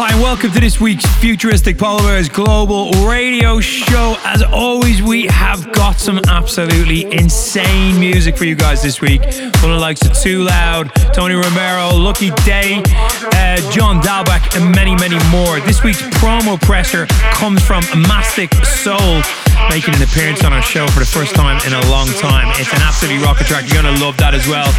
Hi, and welcome to this week's Futuristic Polar Bears Global Radio Show. As always, we have got some absolutely insane music for you guys this week. From the likes of TwoLoud, Tony Romera, Lucky Date, uh, John Dahlback, and many, many more. This week's promo pressure comes from Mastic Soul, making an appearance on our show for the first time in a long time. It's an absolutely rocket track. You're going to love that as well.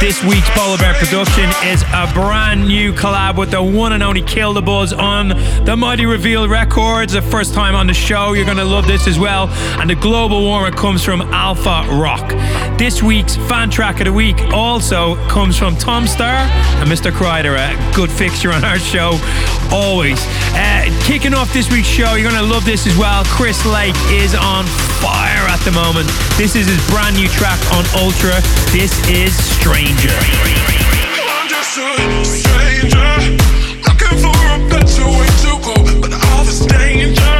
This week's Polar Bear production is a brand new collab with the one and only Kill the Buzz on the Mighty Reveal Records. The first time on the show. You're going to love this as well. And the global warmer comes from Alpha Rock. This week's fan track of the week also comes from Tom Staar and Mr. Kryder, a good fixture on our show, always. Uh, kicking off this week's show, you're going to love this as well. Chris Lake is on fire at the moment. This is his brand new track on Ultra. This is Stranger. I'm just a stranger, looking for a better way to go, but all this danger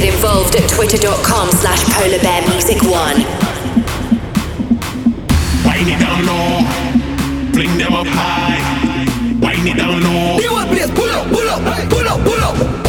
get involved at twitter.com slash polarbearmusic1. Wind it down low, bring them up high. It down low. You want pull up, pull up, pull up, pull up.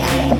Yeah.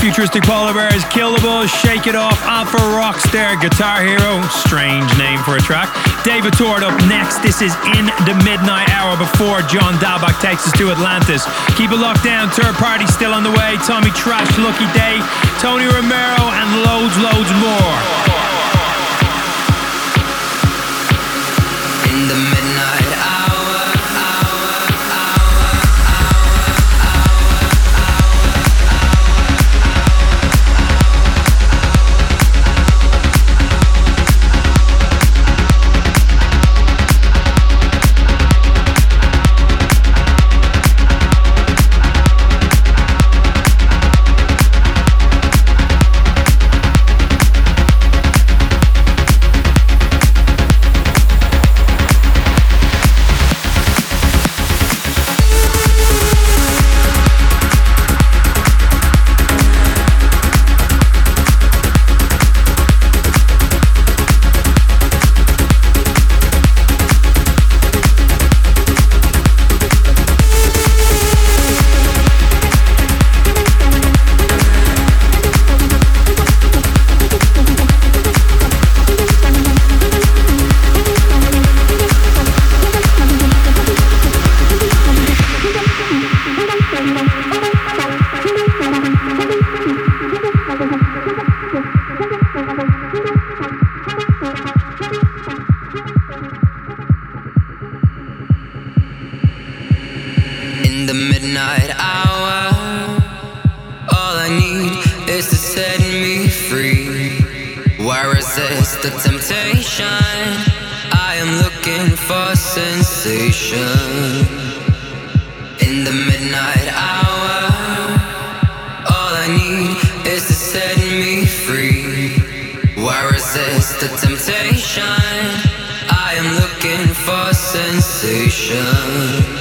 Futuristic Polar Bears, Kill the Buzz, Shake It Off, Alpha Rocks there, Guitar Hero, strange name for a track. David Tort up next. This is in the midnight hour before John Dahlback takes us to Atlantis. Keep it locked down, third party still on the way. Tommy Trash, Lucky Date, Tony Romera, and loads, loads more. is to set me free. Why resist the temptation? I am looking for sensation. In the midnight hour, all I need is to set me free. Why resist the temptation? I am looking for sensation.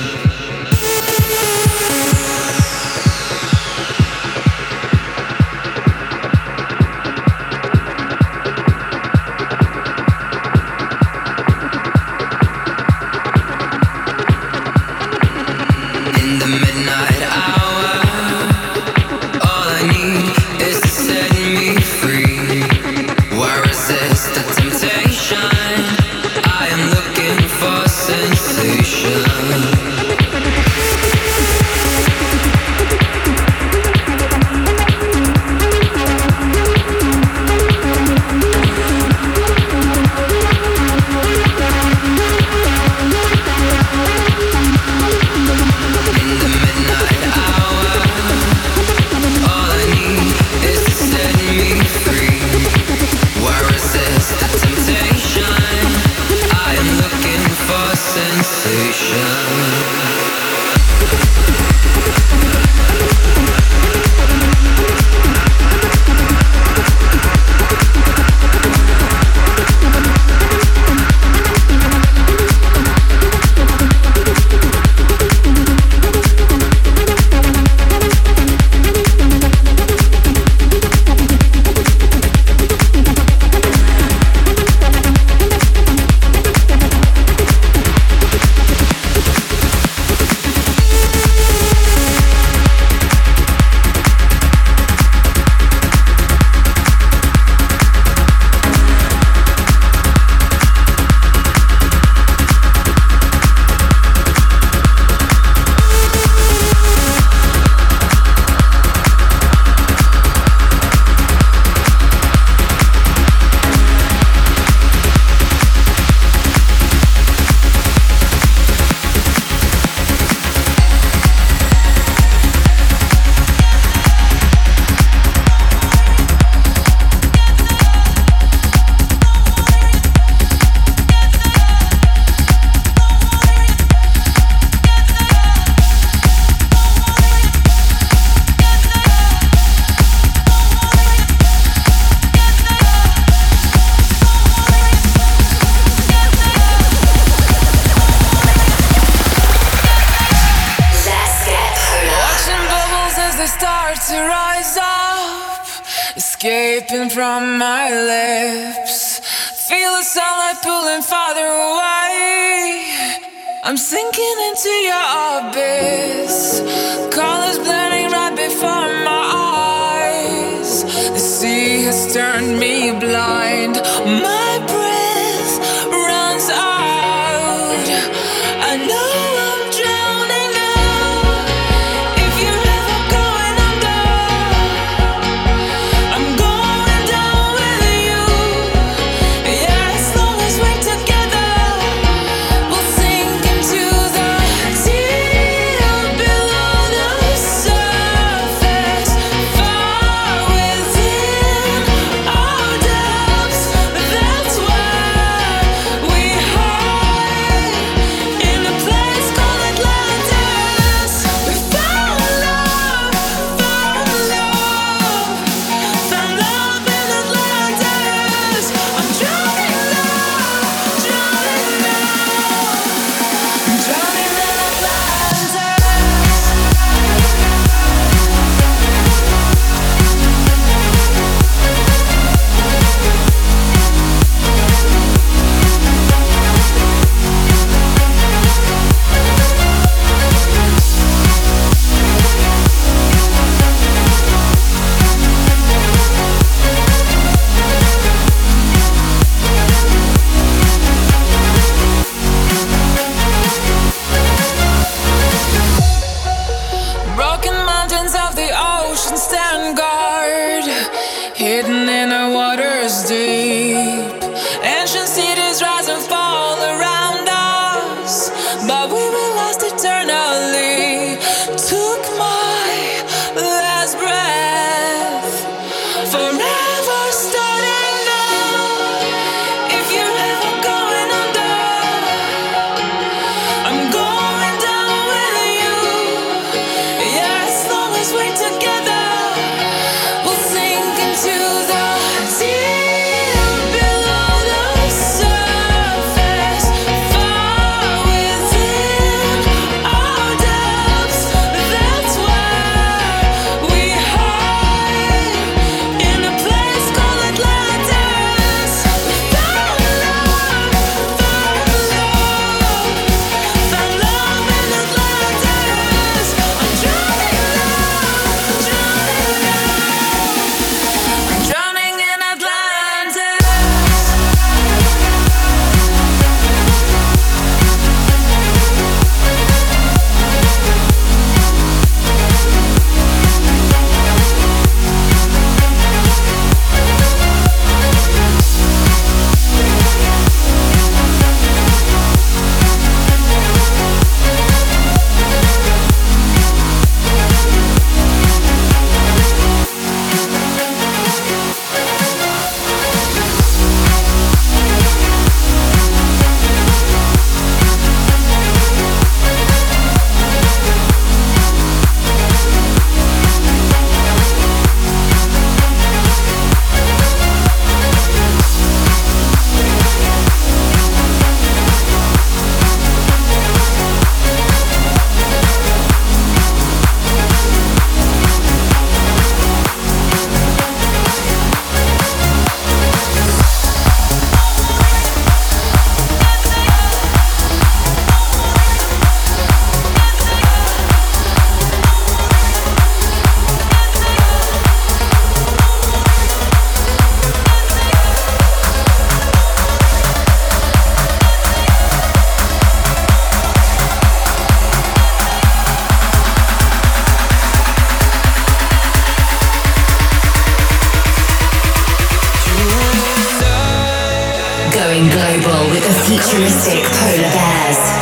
Global with the futuristic polar bears.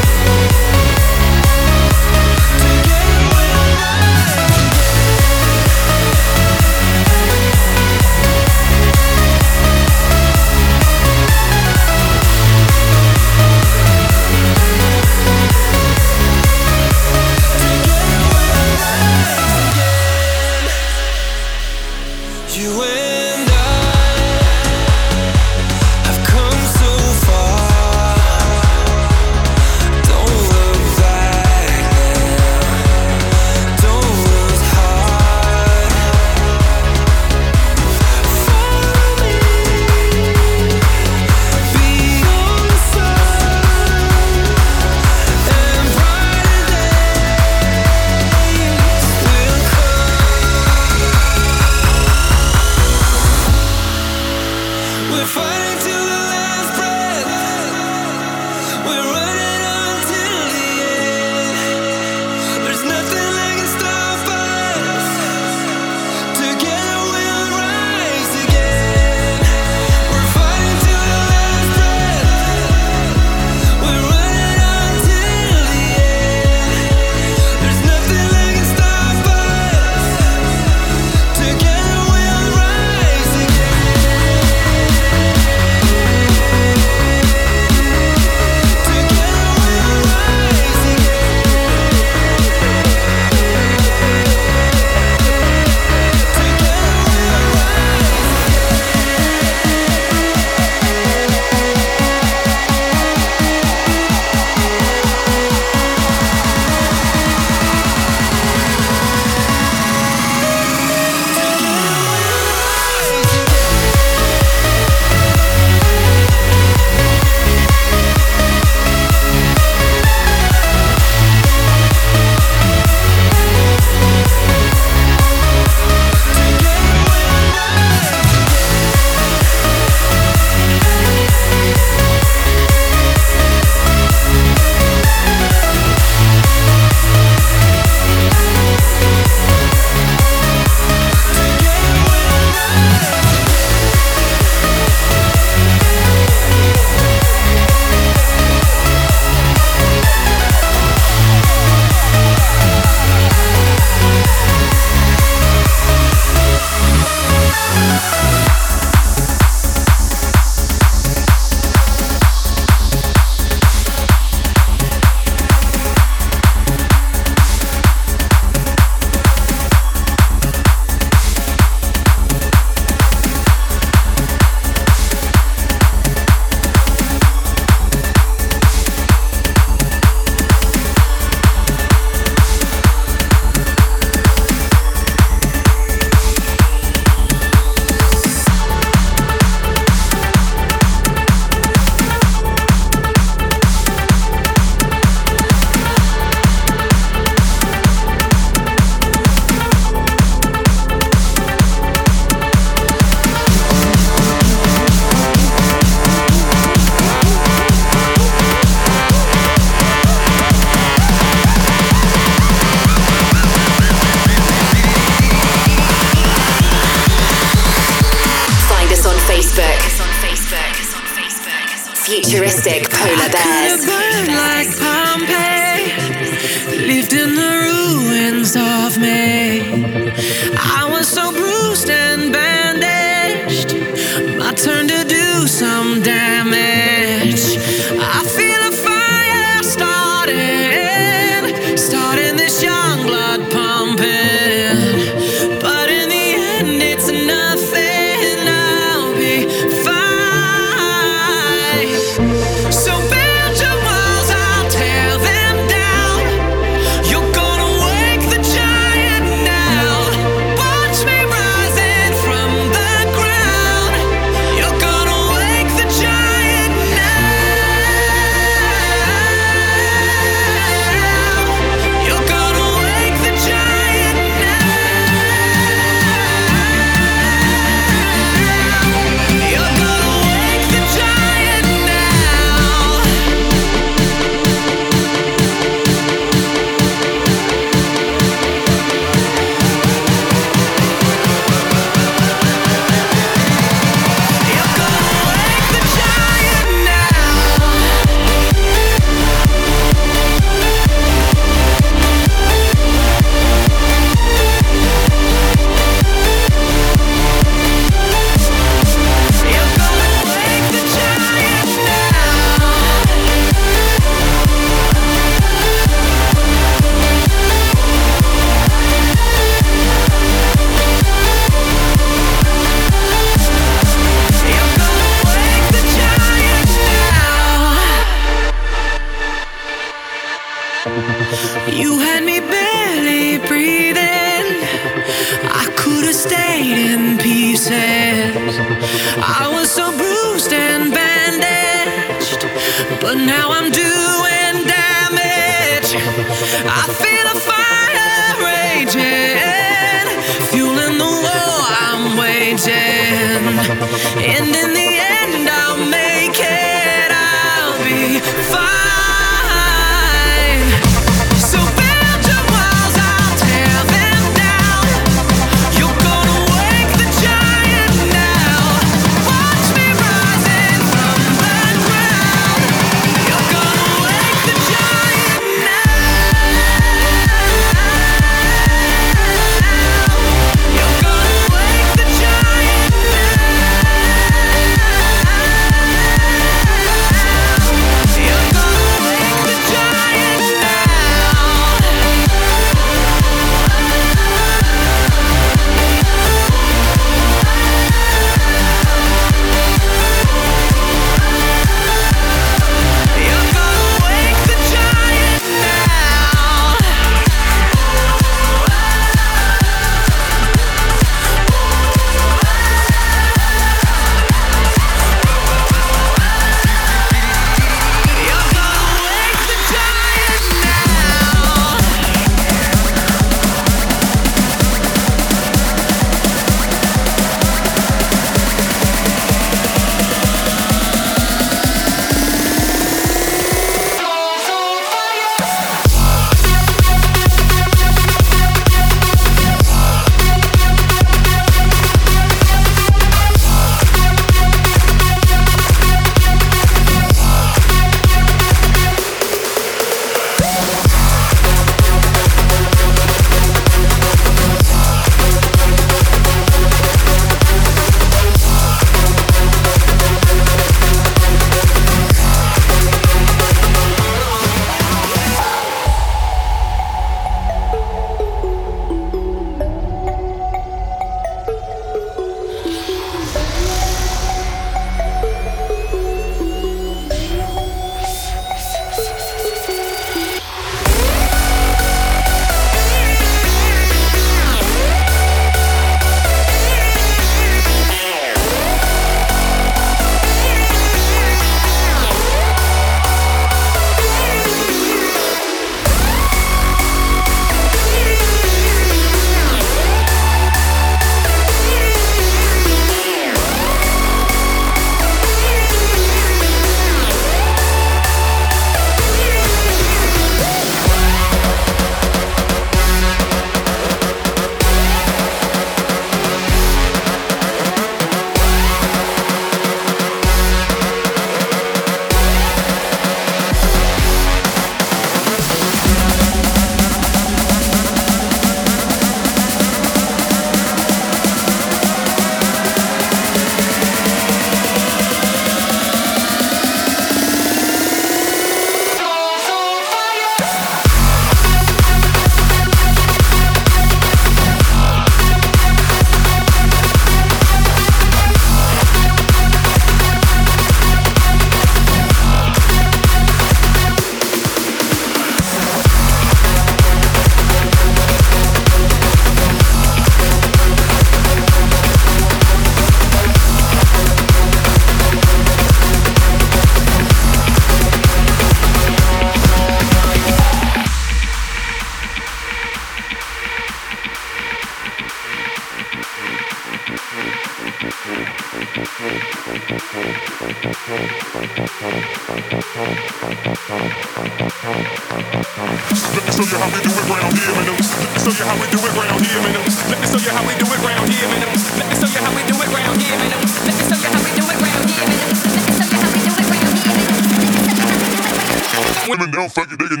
Women it, they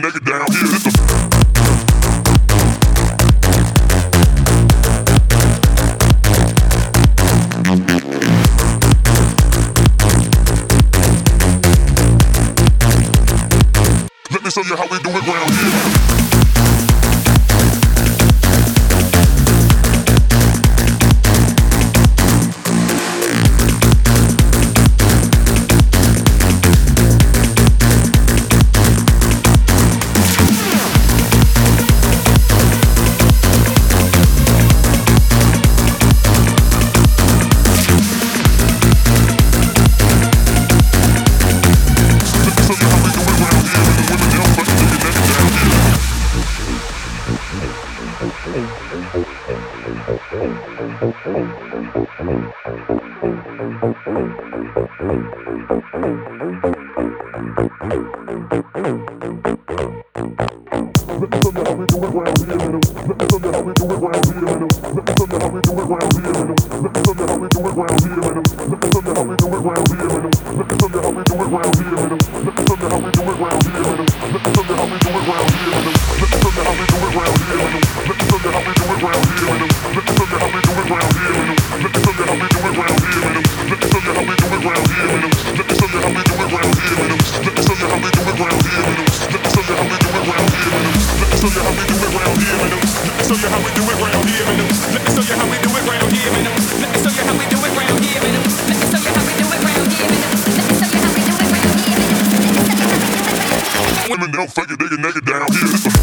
You're listening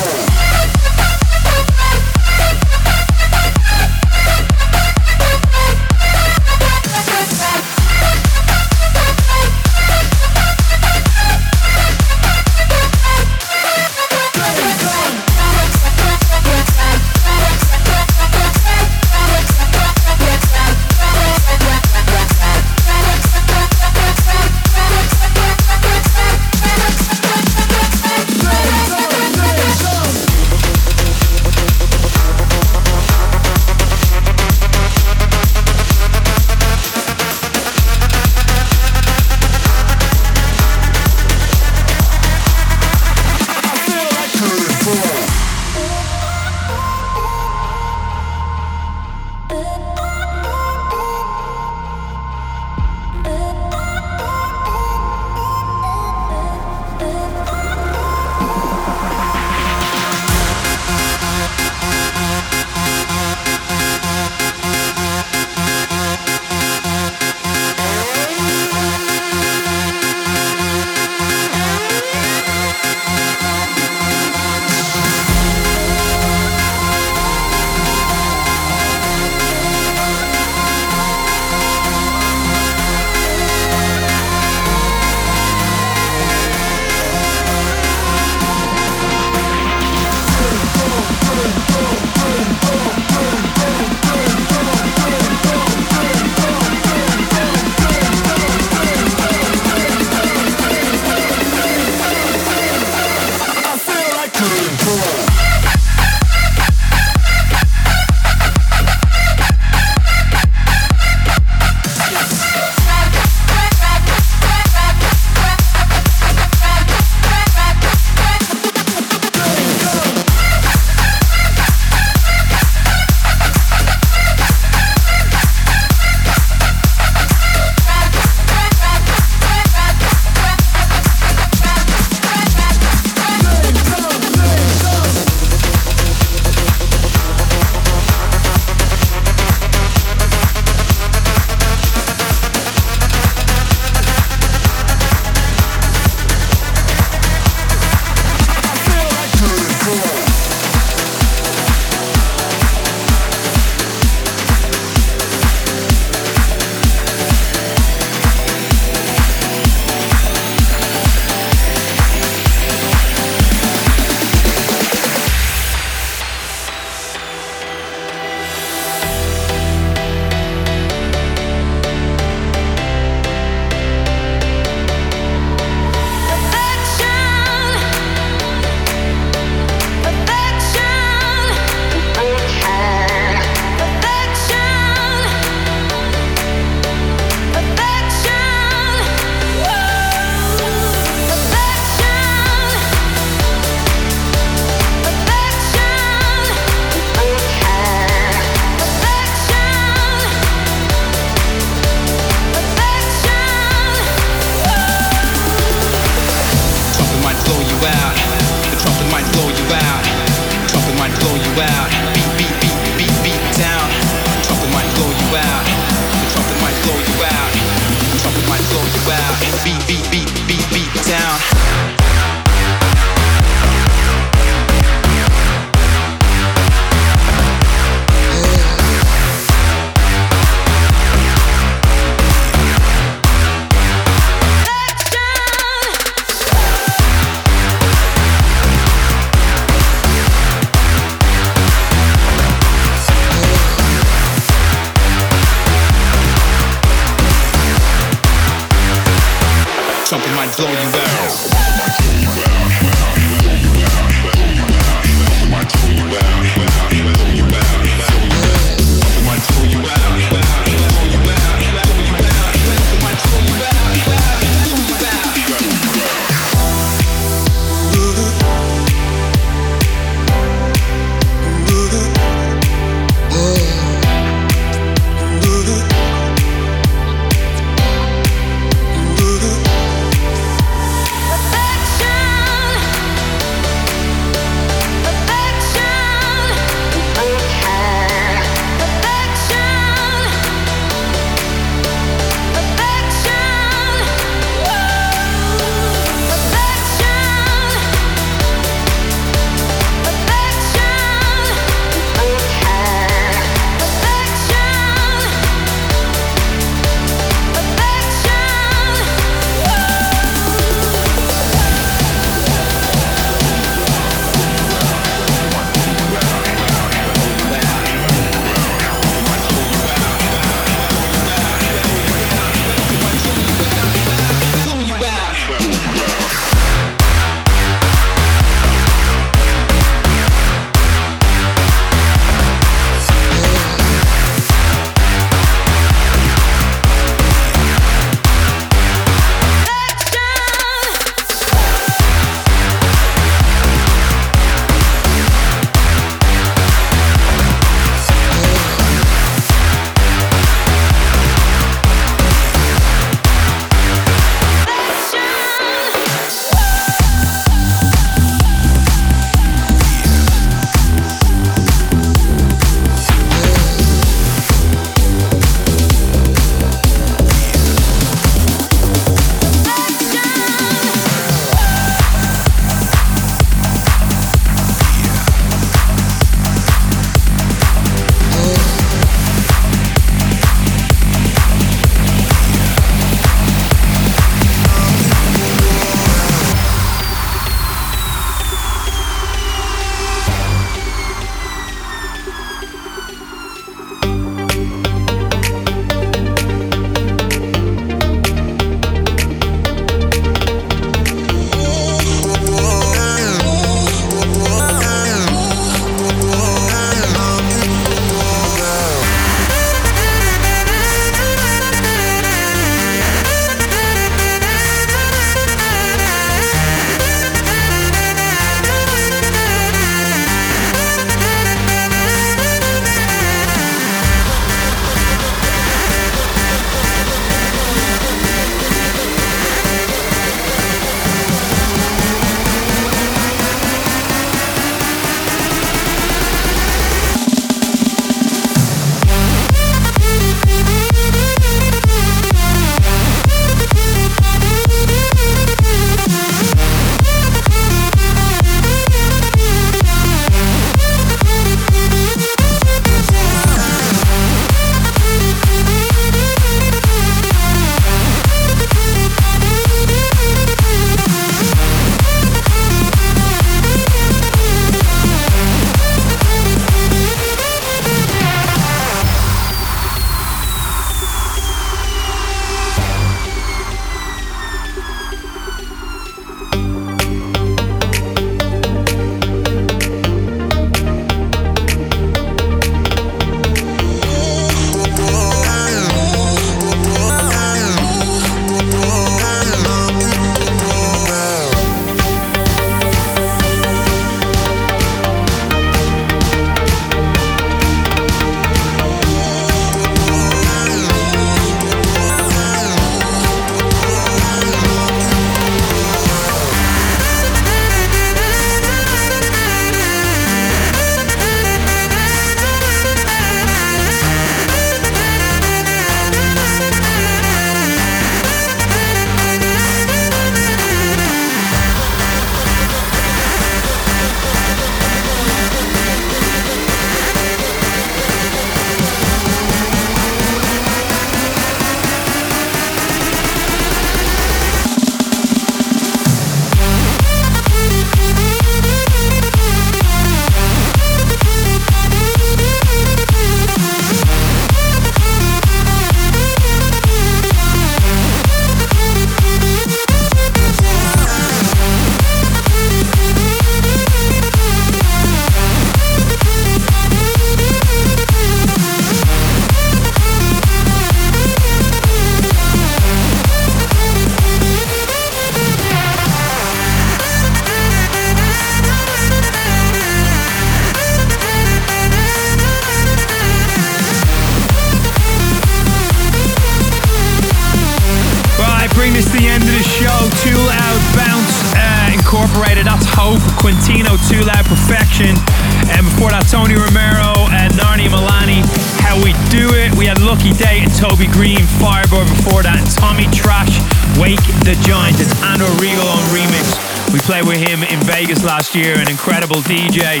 last year, an incredible DJ.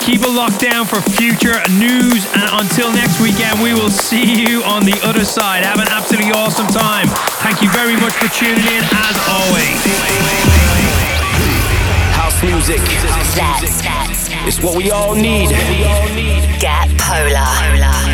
Keep it locked down for future news. And until next weekend, we will see you on the other side. Have an absolutely awesome time. Thank you very much for tuning in, as always. House music. That's It's what we all need. Get Polar. In